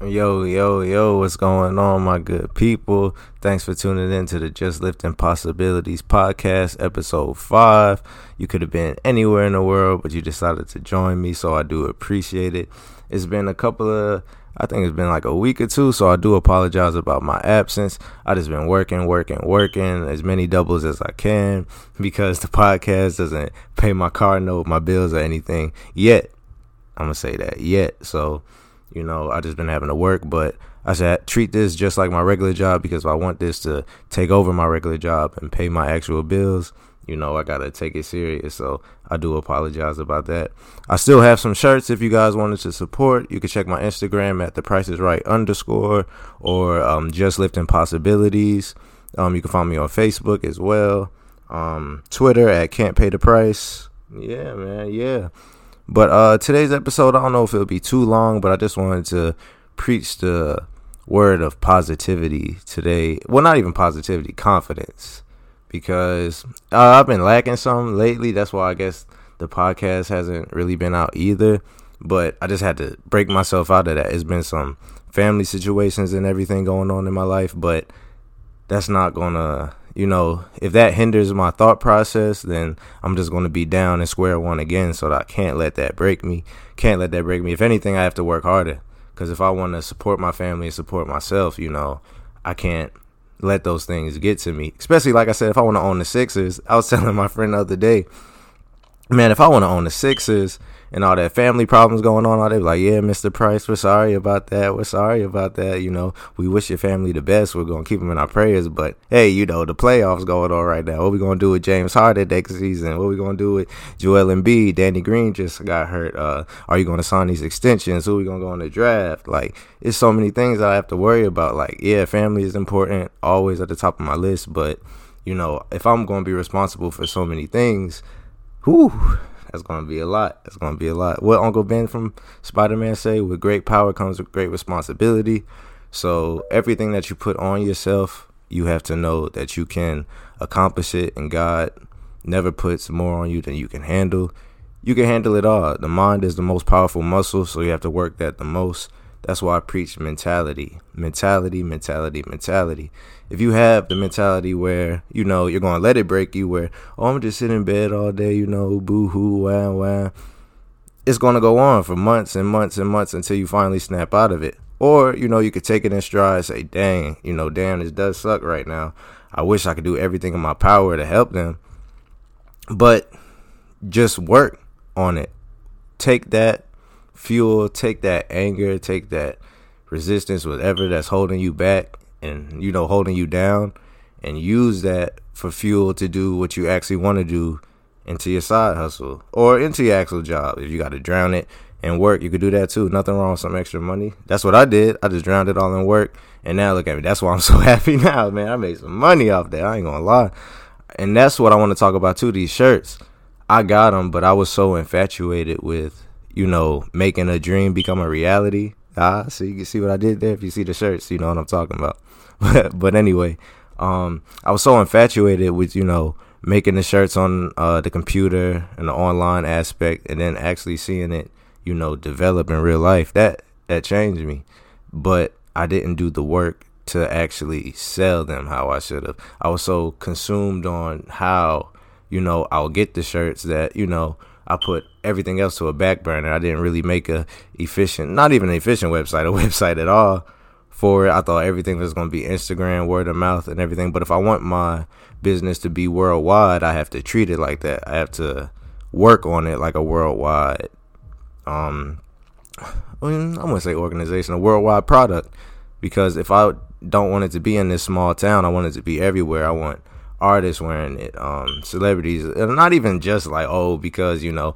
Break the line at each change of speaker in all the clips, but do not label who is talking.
Yo, yo, yo, what's going on, my good people? Thanks for tuning in to the Just Lifting Possibilities podcast, episode five. You could have been anywhere in the world, but you decided to join me, so I do appreciate it. It's been a couple of, I think it's been like a week or two, so I do apologize about my absence. I just been working, working, working as many doubles as I can because the podcast doesn't pay my car note, my bills, or anything yet. I'm gonna say that yet. So, you know, I just been having to work, but I said treat this just like my regular job because if I want this to take over my regular job and pay my actual bills. You know, I gotta take it serious. So I do apologize about that. I still have some shirts if you guys wanted to support. You can check my Instagram at the price is right underscore or um, just lifting possibilities. Um, you can find me on Facebook as well. Um, Twitter at can't pay the price. Yeah, man. Yeah. But uh, today's episode, I don't know if it'll be too long, but I just wanted to preach the word of positivity today. Well, not even positivity, confidence. Because uh, I've been lacking some lately. That's why I guess the podcast hasn't really been out either. But I just had to break myself out of that. It's been some family situations and everything going on in my life, but that's not gonna you know, if that hinders my thought process, then I'm just going to be down and square one again. So I can't let that break me. Can't let that break me. If anything, I have to work harder. Because if I want to support my family and support myself, you know, I can't let those things get to me. Especially, like I said, if I want to own the Sixers, I was telling my friend the other day, man, if I want to own the Sixers, and all that family problems going on, all they like, yeah, Mr. Price, we're sorry about that. We're sorry about that. You know, we wish your family the best. We're gonna keep them in our prayers. But hey, you know, the playoffs going on right now. What we gonna do with James Harden next season? What we gonna do with Joel Embiid? Danny Green just got hurt. Uh, are you gonna sign these extensions? Who we gonna go in the draft? Like, it's so many things that I have to worry about. Like, yeah, family is important, always at the top of my list. But you know, if I'm gonna be responsible for so many things, whew that's gonna be a lot. That's gonna be a lot. What Uncle Ben from Spider Man say? With great power comes with great responsibility. So everything that you put on yourself, you have to know that you can accomplish it, and God never puts more on you than you can handle. You can handle it all. The mind is the most powerful muscle, so you have to work that the most. That's why I preach mentality, mentality, mentality, mentality. If you have the mentality where you know you're gonna let it break you, where oh I'm just sitting in bed all day, you know, boo hoo, wah wah, it's gonna go on for months and months and months until you finally snap out of it. Or you know you could take it in stride and say, dang, you know, damn, this does suck right now. I wish I could do everything in my power to help them, but just work on it. Take that fuel, take that anger, take that resistance, whatever that's holding you back and, you know, holding you down, and use that for fuel to do what you actually want to do into your side hustle or into your actual job. If you got to drown it in work, you could do that too. Nothing wrong with some extra money. That's what I did. I just drowned it all in work. And now look at me. That's why I'm so happy now, man. I made some money off that. I ain't gonna lie. And that's what I want to talk about too. These shirts, I got them, but I was so infatuated with you know, making a dream become a reality. Ah, so you can see what I did there. If you see the shirts, you know what I'm talking about. but anyway, um, I was so infatuated with you know making the shirts on uh, the computer and the online aspect, and then actually seeing it, you know, develop in real life. That that changed me. But I didn't do the work to actually sell them how I should have. I was so consumed on how you know I'll get the shirts that you know I put everything else to a back burner. I didn't really make a efficient, not even an efficient website, a website at all for it. I thought everything was going to be Instagram, word of mouth, and everything. But if I want my business to be worldwide, I have to treat it like that. I have to work on it like a worldwide, um, I, mean, wouldn't say organization, a worldwide product. Because if I don't want it to be in this small town, I want it to be everywhere. I want artists wearing it, um, celebrities, and not even just like oh because you know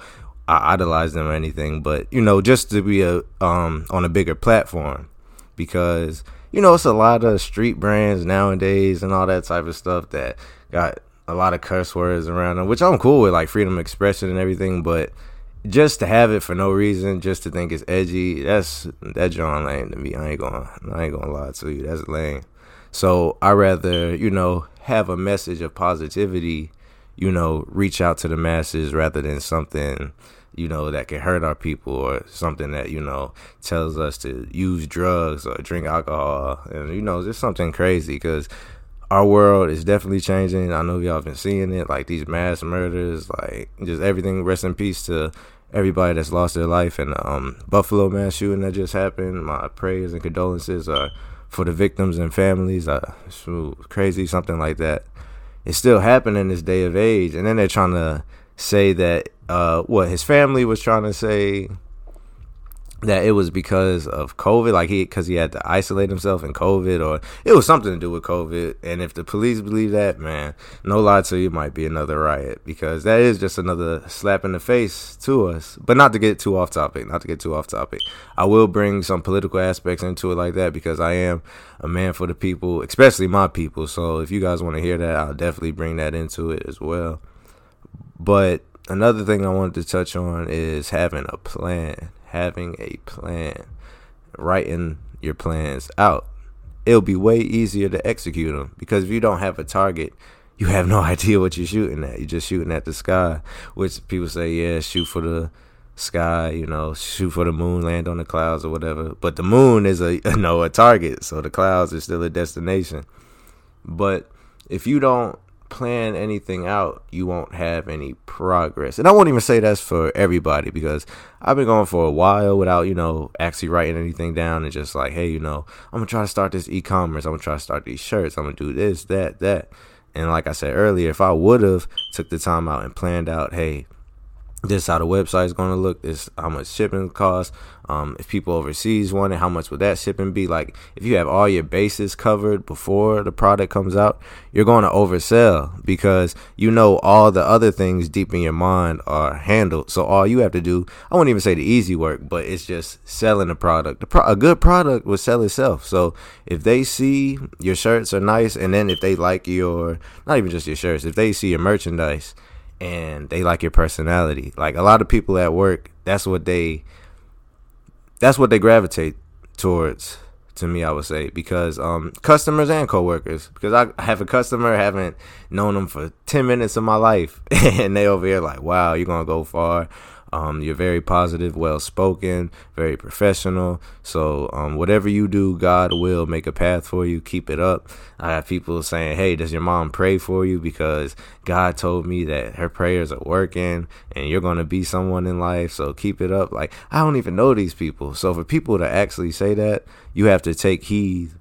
I idolize them or anything, but you know just to be a um on a bigger platform because you know it's a lot of street brands nowadays and all that type of stuff that got a lot of curse words around them, which I'm cool with, like freedom of expression and everything, but just to have it for no reason, just to think it's edgy, that's that John lame to me. I ain't gonna I ain't gonna lie to you, that's lame. So I rather, you know, have a message of positivity, you know, reach out to the masses rather than something you know, that can hurt our people or something that, you know, tells us to use drugs or drink alcohol. And, you know, just something crazy because our world is definitely changing. I know y'all been seeing it, like these mass murders, like just everything. Rest in peace to everybody that's lost their life the um, Buffalo mass shooting that just happened. My prayers and condolences are for the victims and families. Uh, crazy, something like that. It's still happening in this day of age, and then they're trying to say that uh, what his family was trying to say that it was because of COVID, like he because he had to isolate himself in COVID, or it was something to do with COVID. And if the police believe that, man, no lie to you, might be another riot because that is just another slap in the face to us. But not to get too off topic, not to get too off topic. I will bring some political aspects into it like that because I am a man for the people, especially my people. So if you guys want to hear that, I'll definitely bring that into it as well. But another thing I wanted to touch on is having a plan. Having a plan. Writing your plans out. It'll be way easier to execute them because if you don't have a target, you have no idea what you're shooting at. You're just shooting at the sky, which people say, yeah, shoot for the sky, you know, shoot for the moon, land on the clouds or whatever. But the moon is a you know a target, so the clouds is still a destination. But if you don't plan anything out, you won't have any progress. And I won't even say that's for everybody because I've been going for a while without, you know, actually writing anything down and just like, hey, you know, I'm gonna try to start this e-commerce. I'm gonna try to start these shirts. I'm gonna do this, that, that. And like I said earlier, if I would have took the time out and planned out, hey, this how the website is going to look this how much shipping costs um, if people overseas want it how much would that shipping be? Like if you have all your bases covered before the product comes out you're going to oversell because you know all the other things deep in your mind are handled. So all you have to do i won't even say the easy work but it's just selling the product. Pro- a good product will sell itself. So if they see your shirts are nice and then if they like your not even just your shirts if they see your merchandise and they like your personality. Like a lot of people at work, that's what they that's what they gravitate towards to me, I would say, because um, customers and coworkers. Because I have a customer, haven't known them for ten minutes of my life, and they over here like, "Wow, you're gonna go far." Um, you're very positive, well spoken, very professional. So, um, whatever you do, God will make a path for you. Keep it up. I have people saying, Hey, does your mom pray for you? Because God told me that her prayers are working and you're going to be someone in life. So, keep it up. Like, I don't even know these people. So, for people to actually say that, you have to take heed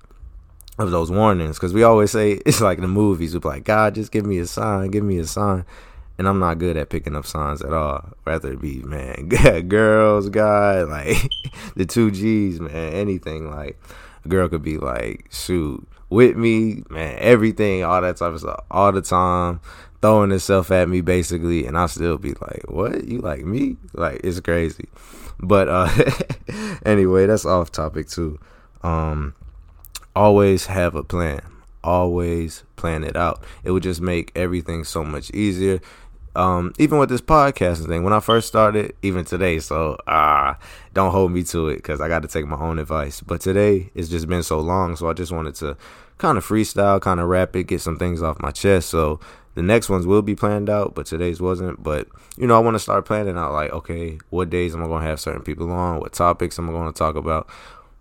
of those warnings because we always say it's like the movies. We're like, God, just give me a sign, give me a sign and I'm not good at picking up signs at all. Rather be man, girls, guy, like the two G's, man. Anything like a girl could be like, shoot, with me, man, everything, all that type of stuff, all the time, throwing itself at me basically, and I still be like, what? You like me? Like it's crazy. But uh anyway, that's off topic too. Um always have a plan always plan it out. It would just make everything so much easier um, even with this podcasting thing, when I first started, even today, so ah, uh, don't hold me to it because I got to take my own advice. But today, it's just been so long, so I just wanted to kind of freestyle, kind of rap it, get some things off my chest. So the next ones will be planned out, but today's wasn't. But you know, I want to start planning out like, okay, what days am I going to have certain people on? What topics am I going to talk about?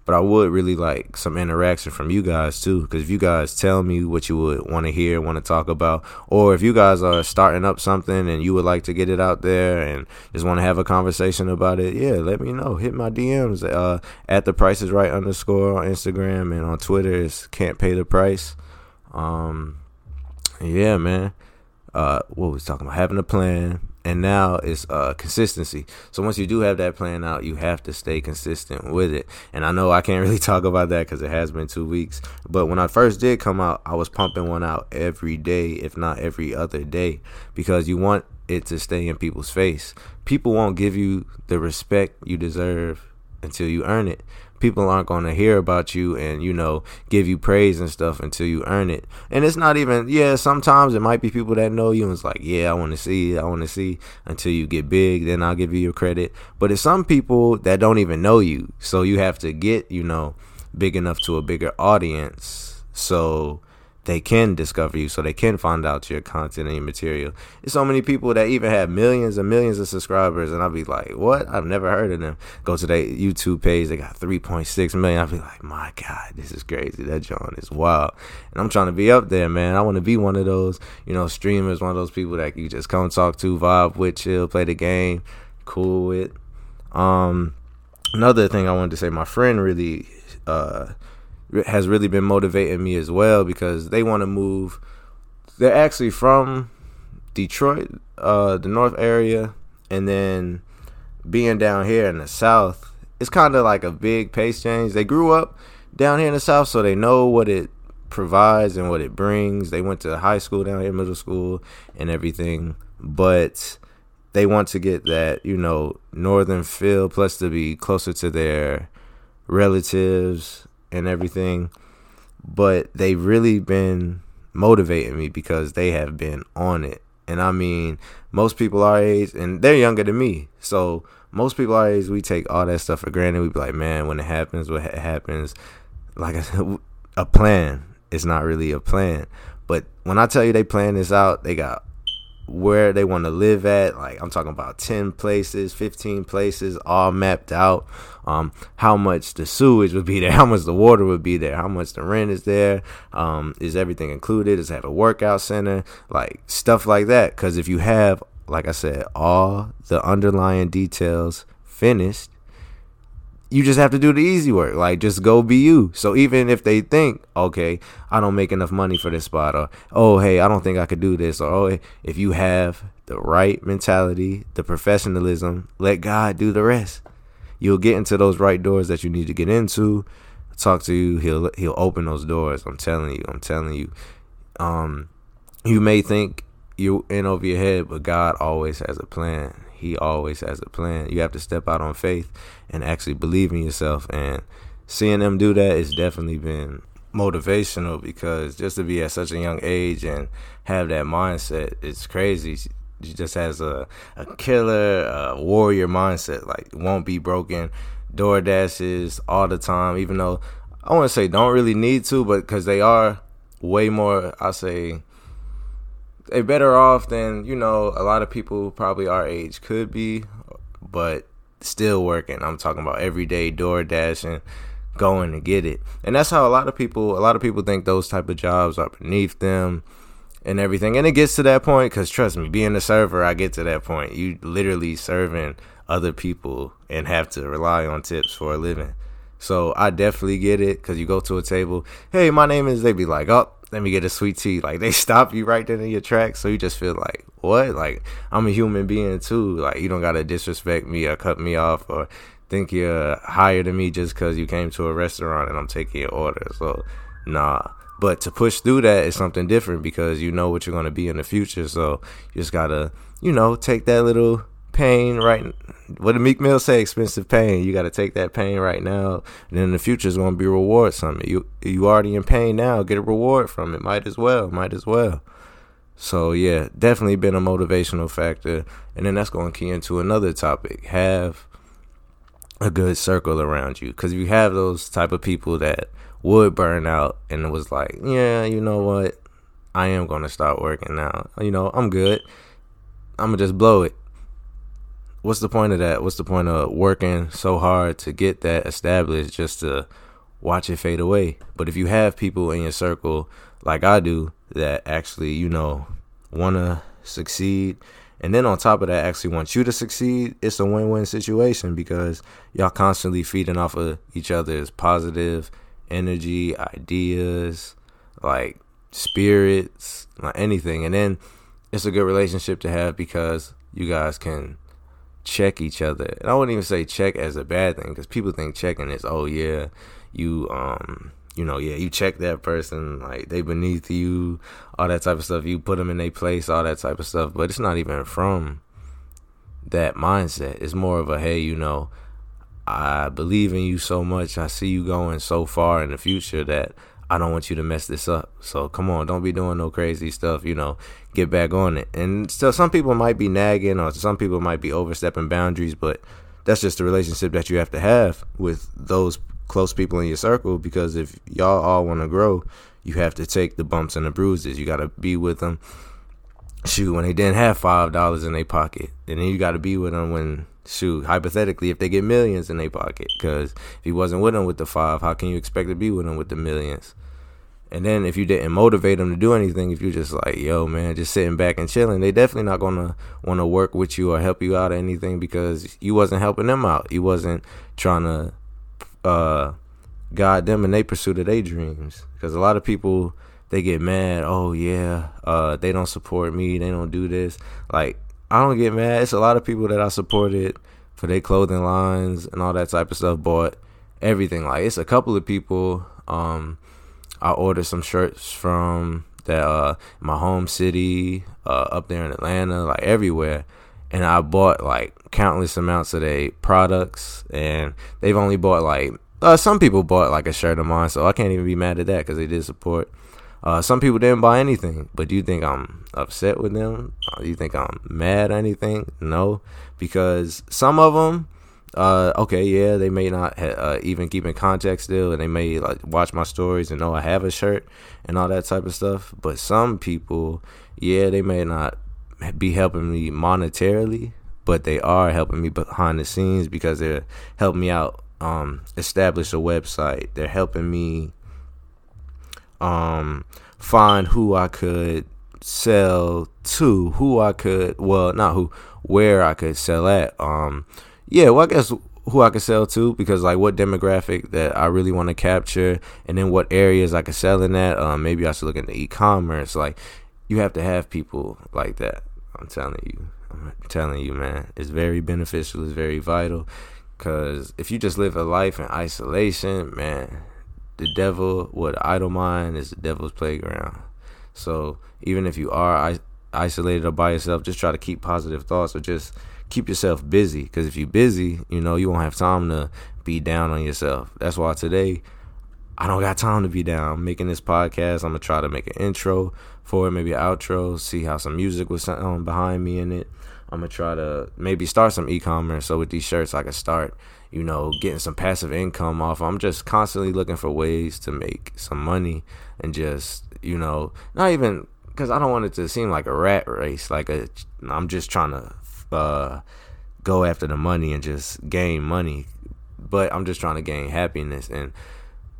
But I would really like some interaction from you guys too, because if you guys tell me what you would want to hear, want to talk about, or if you guys are starting up something and you would like to get it out there and just want to have a conversation about it, yeah, let me know. Hit my DMs uh, at the price is right underscore on Instagram and on Twitter is can't pay the price. Um, yeah, man. Uh, what was talking about? Having a plan, and now it's uh, consistency. So once you do have that plan out, you have to stay consistent with it. And I know I can't really talk about that because it has been two weeks. But when I first did come out, I was pumping one out every day, if not every other day, because you want it to stay in people's face. People won't give you the respect you deserve until you earn it people aren't going to hear about you and you know give you praise and stuff until you earn it. And it's not even yeah sometimes it might be people that know you and it's like yeah i want to see i want to see until you get big then i'll give you your credit. But it's some people that don't even know you so you have to get you know big enough to a bigger audience. So they can discover you so they can find out your content and your material. There's so many people that even have millions and millions of subscribers, and I'll be like, what? I've never heard of them. Go to their YouTube page, they got 3.6 million. I'll be like, my God, this is crazy. That John is wild. And I'm trying to be up there, man. I want to be one of those, you know, streamers, one of those people that you just come talk to, vibe with, chill, play the game, cool with. Um, another thing I wanted to say, my friend really, uh, has really been motivating me as well because they want to move. They're actually from Detroit, uh, the North area, and then being down here in the South, it's kind of like a big pace change. They grew up down here in the South, so they know what it provides and what it brings. They went to high school down here, middle school, and everything, but they want to get that you know northern feel, plus to be closer to their relatives and everything, but they've really been motivating me because they have been on it. And I mean, most people our age, and they're younger than me, so most people our age, we take all that stuff for granted. We be like, man, when it happens, what happens, like I said, a plan. is not really a plan. But when I tell you they plan this out, they got where they want to live at. Like I'm talking about 10 places, 15 places, all mapped out. Um, how much the sewage would be there, how much the water would be there, how much the rent is there. Um, is everything included? It have a workout center? Like stuff like that. Because if you have, like I said, all the underlying details finished, you just have to do the easy work. Like just go be you. So even if they think, okay, I don't make enough money for this spot, or oh hey, I don't think I could do this, or oh if you have the right mentality, the professionalism, let God do the rest. You'll get into those right doors that you need to get into. Talk to you, he'll he'll open those doors. I'm telling you, I'm telling you. Um, you may think you're in over your head, but God always has a plan. He always has a plan. You have to step out on faith and actually believe in yourself. And seeing them do that has definitely been motivational because just to be at such a young age and have that mindset, it's crazy. She just has a, a killer, a warrior mindset. Like, won't be broken. Door dashes all the time, even though I want to say don't really need to, but because they are way more, I say, they better off than you know a lot of people probably our age could be, but still working. I'm talking about everyday door dashing, going to get it, and that's how a lot of people a lot of people think those type of jobs are beneath them and everything. And it gets to that point because trust me, being a server, I get to that point. You literally serving other people and have to rely on tips for a living. So I definitely get it because you go to a table, hey, my name is. They be like, oh, let me get a sweet tea. Like they stop you right there in your tracks, so you just feel like, what? Like I'm a human being too. Like you don't gotta disrespect me or cut me off or think you're higher than me just because you came to a restaurant and I'm taking your order. So nah. But to push through that is something different because you know what you're gonna be in the future. So you just gotta, you know, take that little pain right what did Meek Mill say? Expensive pain. You got to take that pain right now, and in the future is going to be reward it. You you already in pain now. Get a reward from it. Might as well. Might as well. So yeah, definitely been a motivational factor, and then that's going to key into another topic. Have a good circle around you, because if you have those type of people that would burn out and it was like, yeah, you know what, I am going to start working now. You know, I'm good. I'm gonna just blow it what's the point of that? What's the point of working so hard to get that established just to watch it fade away? But if you have people in your circle like I do that actually, you know, want to succeed and then on top of that actually want you to succeed, it's a win-win situation because y'all constantly feeding off of each other's positive energy, ideas, like spirits, like anything. And then it's a good relationship to have because you guys can check each other. And I wouldn't even say check as a bad thing because people think checking is oh yeah, you um you know yeah you check that person like they beneath you, all that type of stuff. You put them in their place, all that type of stuff. But it's not even from that mindset. It's more of a hey you know. I believe in you so much. I see you going so far in the future that I don't want you to mess this up. So come on, don't be doing no crazy stuff, you know, get back on it. And so some people might be nagging or some people might be overstepping boundaries, but that's just the relationship that you have to have with those close people in your circle because if y'all all want to grow, you have to take the bumps and the bruises. You got to be with them. Shoot, when they didn't have five dollars in their pocket, and then you got to be with them when shoot hypothetically if they get millions in their pocket. Because if he wasn't with them with the five, how can you expect to be with them with the millions? And then if you didn't motivate them to do anything, if you're just like, yo, man, just sitting back and chilling, they definitely not gonna want to work with you or help you out or anything because you wasn't helping them out. You wasn't trying to uh, guide them in their pursuit of their dreams. Because a lot of people they get mad. Oh yeah, uh, they don't support me. They don't do this. Like I don't get mad. It's a lot of people that I supported for their clothing lines and all that type of stuff. Bought everything. Like it's a couple of people. Um, I ordered some shirts from that uh my home city, uh up there in Atlanta, like everywhere. And I bought like countless amounts of their products and they've only bought like uh, some people bought like a shirt of mine, so I can't even be mad at that because they did support. Uh, some people didn't buy anything, but do you think I'm upset with them? Uh, do you think I'm mad or anything? No, because some of them uh, okay, yeah, they may not ha- uh, even keep in contact still, and they may like watch my stories and know I have a shirt and all that type of stuff. But some people, yeah, they may not be helping me monetarily, but they are helping me behind the scenes because they're helping me out um, establish a website. They're helping me um, find who I could sell to, who I could, well, not who, where I could sell at. Um, yeah, well, I guess who I could sell to because like what demographic that I really want to capture, and then what areas I could sell in that. Um, maybe I should look into e-commerce. Like you have to have people like that. I'm telling you, I'm telling you, man, it's very beneficial. It's very vital because if you just live a life in isolation, man, the devil, what idle mind is the devil's playground. So even if you are isolated or by yourself, just try to keep positive thoughts or just keep yourself busy because if you're busy, you know, you won't have time to be down on yourself. That's why today I don't got time to be down. I'm making this podcast. I'm gonna try to make an intro for it, maybe an outro, see how some music was on um, behind me in it. I'm gonna try to maybe start some e-commerce so with these shirts I can start, you know, getting some passive income off. I'm just constantly looking for ways to make some money and just, you know, not even because I don't want it to seem like a rat race. Like a, I'm just trying to uh, go after the money and just gain money. But I'm just trying to gain happiness. And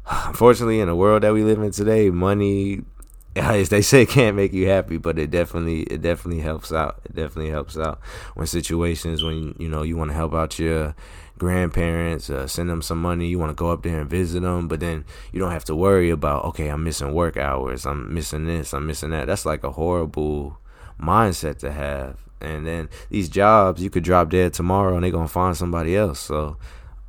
unfortunately, in the world that we live in today, money, as they say, can't make you happy. But it definitely, it definitely helps out. It definitely helps out when situations when you know you want to help out your grandparents, uh, send them some money. You want to go up there and visit them, but then you don't have to worry about okay, I'm missing work hours, I'm missing this, I'm missing that. That's like a horrible mindset to have. And then these jobs you could drop dead tomorrow and they're gonna find somebody else. So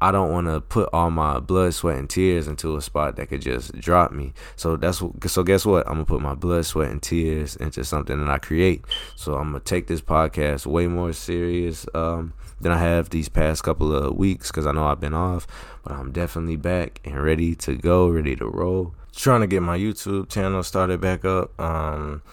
i don't want to put all my blood sweat and tears into a spot that could just drop me. So that's what. so guess what? I'm gonna put my blood sweat and tears into something that i create. So i'm gonna take this podcast way more serious um, than i have these past couple of weeks because i know i've been off. But i'm definitely back and ready to go ready to roll. Trying to get my youtube channel started back up um,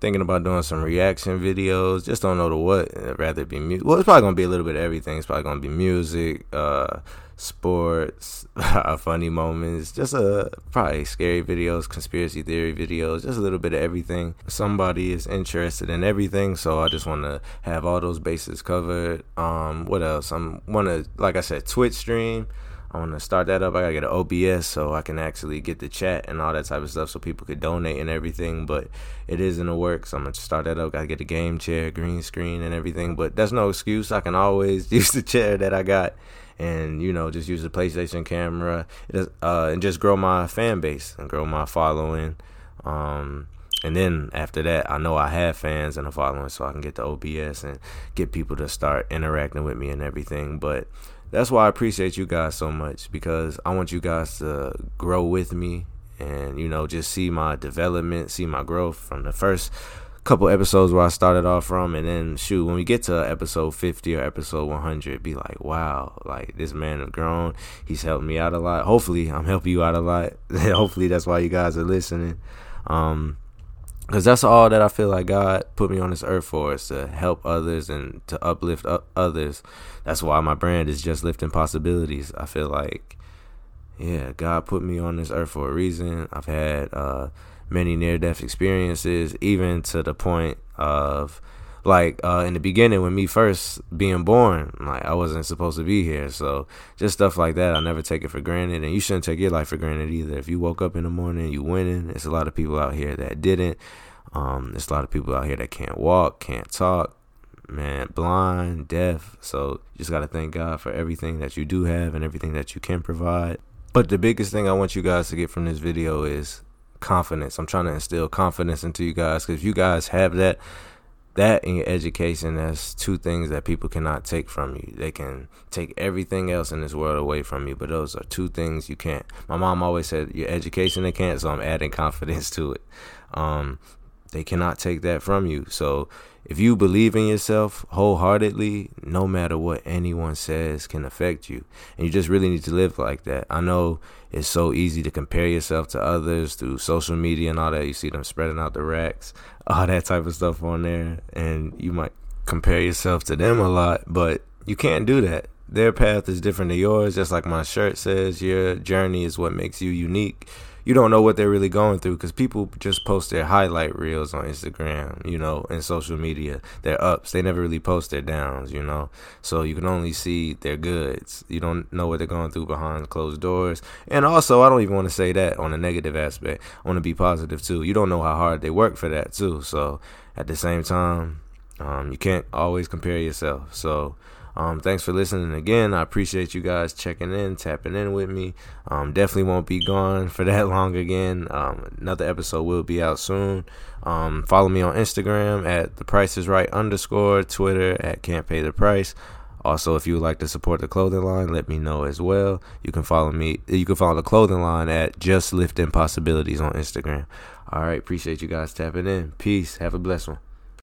thinking about doing some reaction videos. Just don't know to what. I'd rather be music. Well, it's probably gonna be a little bit of everything. It's probably gonna be music, uh, sports, funny moments, just a uh, probably scary videos, conspiracy theory videos, just a little bit of everything. Somebody is interested in everything, so I just want to have all those bases covered. Um, what else? I'm want to, like I said, Twitch stream. I want to start that up. I gotta get an OBS so I can actually get the chat and all that type of stuff, so people could donate and everything. But it is in the works. I'm gonna start that up. Gotta get a game chair, green screen, and everything. But that's no excuse. I can always use the chair that I got, and you know, just use the PlayStation camera, uh, and just grow my fan base and grow my following. Um, and then after that, I know I have fans and a following, so I can get the OBS and get people to start interacting with me and everything. But that's why I appreciate you guys so much because I want you guys to grow with me and you know just see my development, see my growth from the first couple episodes where I started off from. And then shoot when we get to episode 50 or episode 100 be like wow like this man has grown. He's helped me out a lot. Hopefully I'm helping you out a lot. Hopefully that's why you guys are listening. Um because that's all that I feel like God put me on this earth for is to help others and to uplift others. That's why my brand is just lifting possibilities. I feel like yeah, God put me on this earth for a reason. I've had uh, many near death experiences, even to the point of like uh, in the beginning when me first being born, like I wasn't supposed to be here. So just stuff like that, I never take it for granted, and you shouldn't take your life for granted either. If you woke up in the morning, you winning. There's a lot of people out here that didn't. Um, there's a lot of people out here that can't walk, can't talk, man, blind, deaf. So you just gotta thank God for everything that you do have and everything that you can provide. But the biggest thing I want you guys to get from this video is confidence. I'm trying to instill confidence into you guys because if you guys have that, that in your education, that's two things that people cannot take from you. They can take everything else in this world away from you, but those are two things you can't. My mom always said your education they can't, so I'm adding confidence to it. Um, they cannot take that from you. So if you believe in yourself wholeheartedly, no matter what anyone says can affect you. And you just really need to live like that. I know it's so easy to compare yourself to others through social media and all that. You see them spreading out the racks, all that type of stuff on there. And you might compare yourself to them a lot, but you can't do that. Their path is different to yours, just like my shirt says, your journey is what makes you unique you don't know what they're really going through because people just post their highlight reels on Instagram, you know, and social media. Their ups, they never really post their downs, you know. So you can only see their goods. You don't know what they're going through behind closed doors. And also, I don't even want to say that on a negative aspect. I want to be positive too. You don't know how hard they work for that too. So at the same time, um, you can't always compare yourself. So um, thanks for listening again. I appreciate you guys checking in, tapping in with me. Um, definitely won't be gone for that long again. Um, another episode will be out soon. Um, follow me on Instagram at the price is right underscore, Twitter at can't pay the price. Also, if you would like to support the clothing line, let me know as well. You can follow me. You can follow the clothing line at Just Lifting Possibilities on Instagram. All right, appreciate you guys tapping in. Peace. Have a blessed one.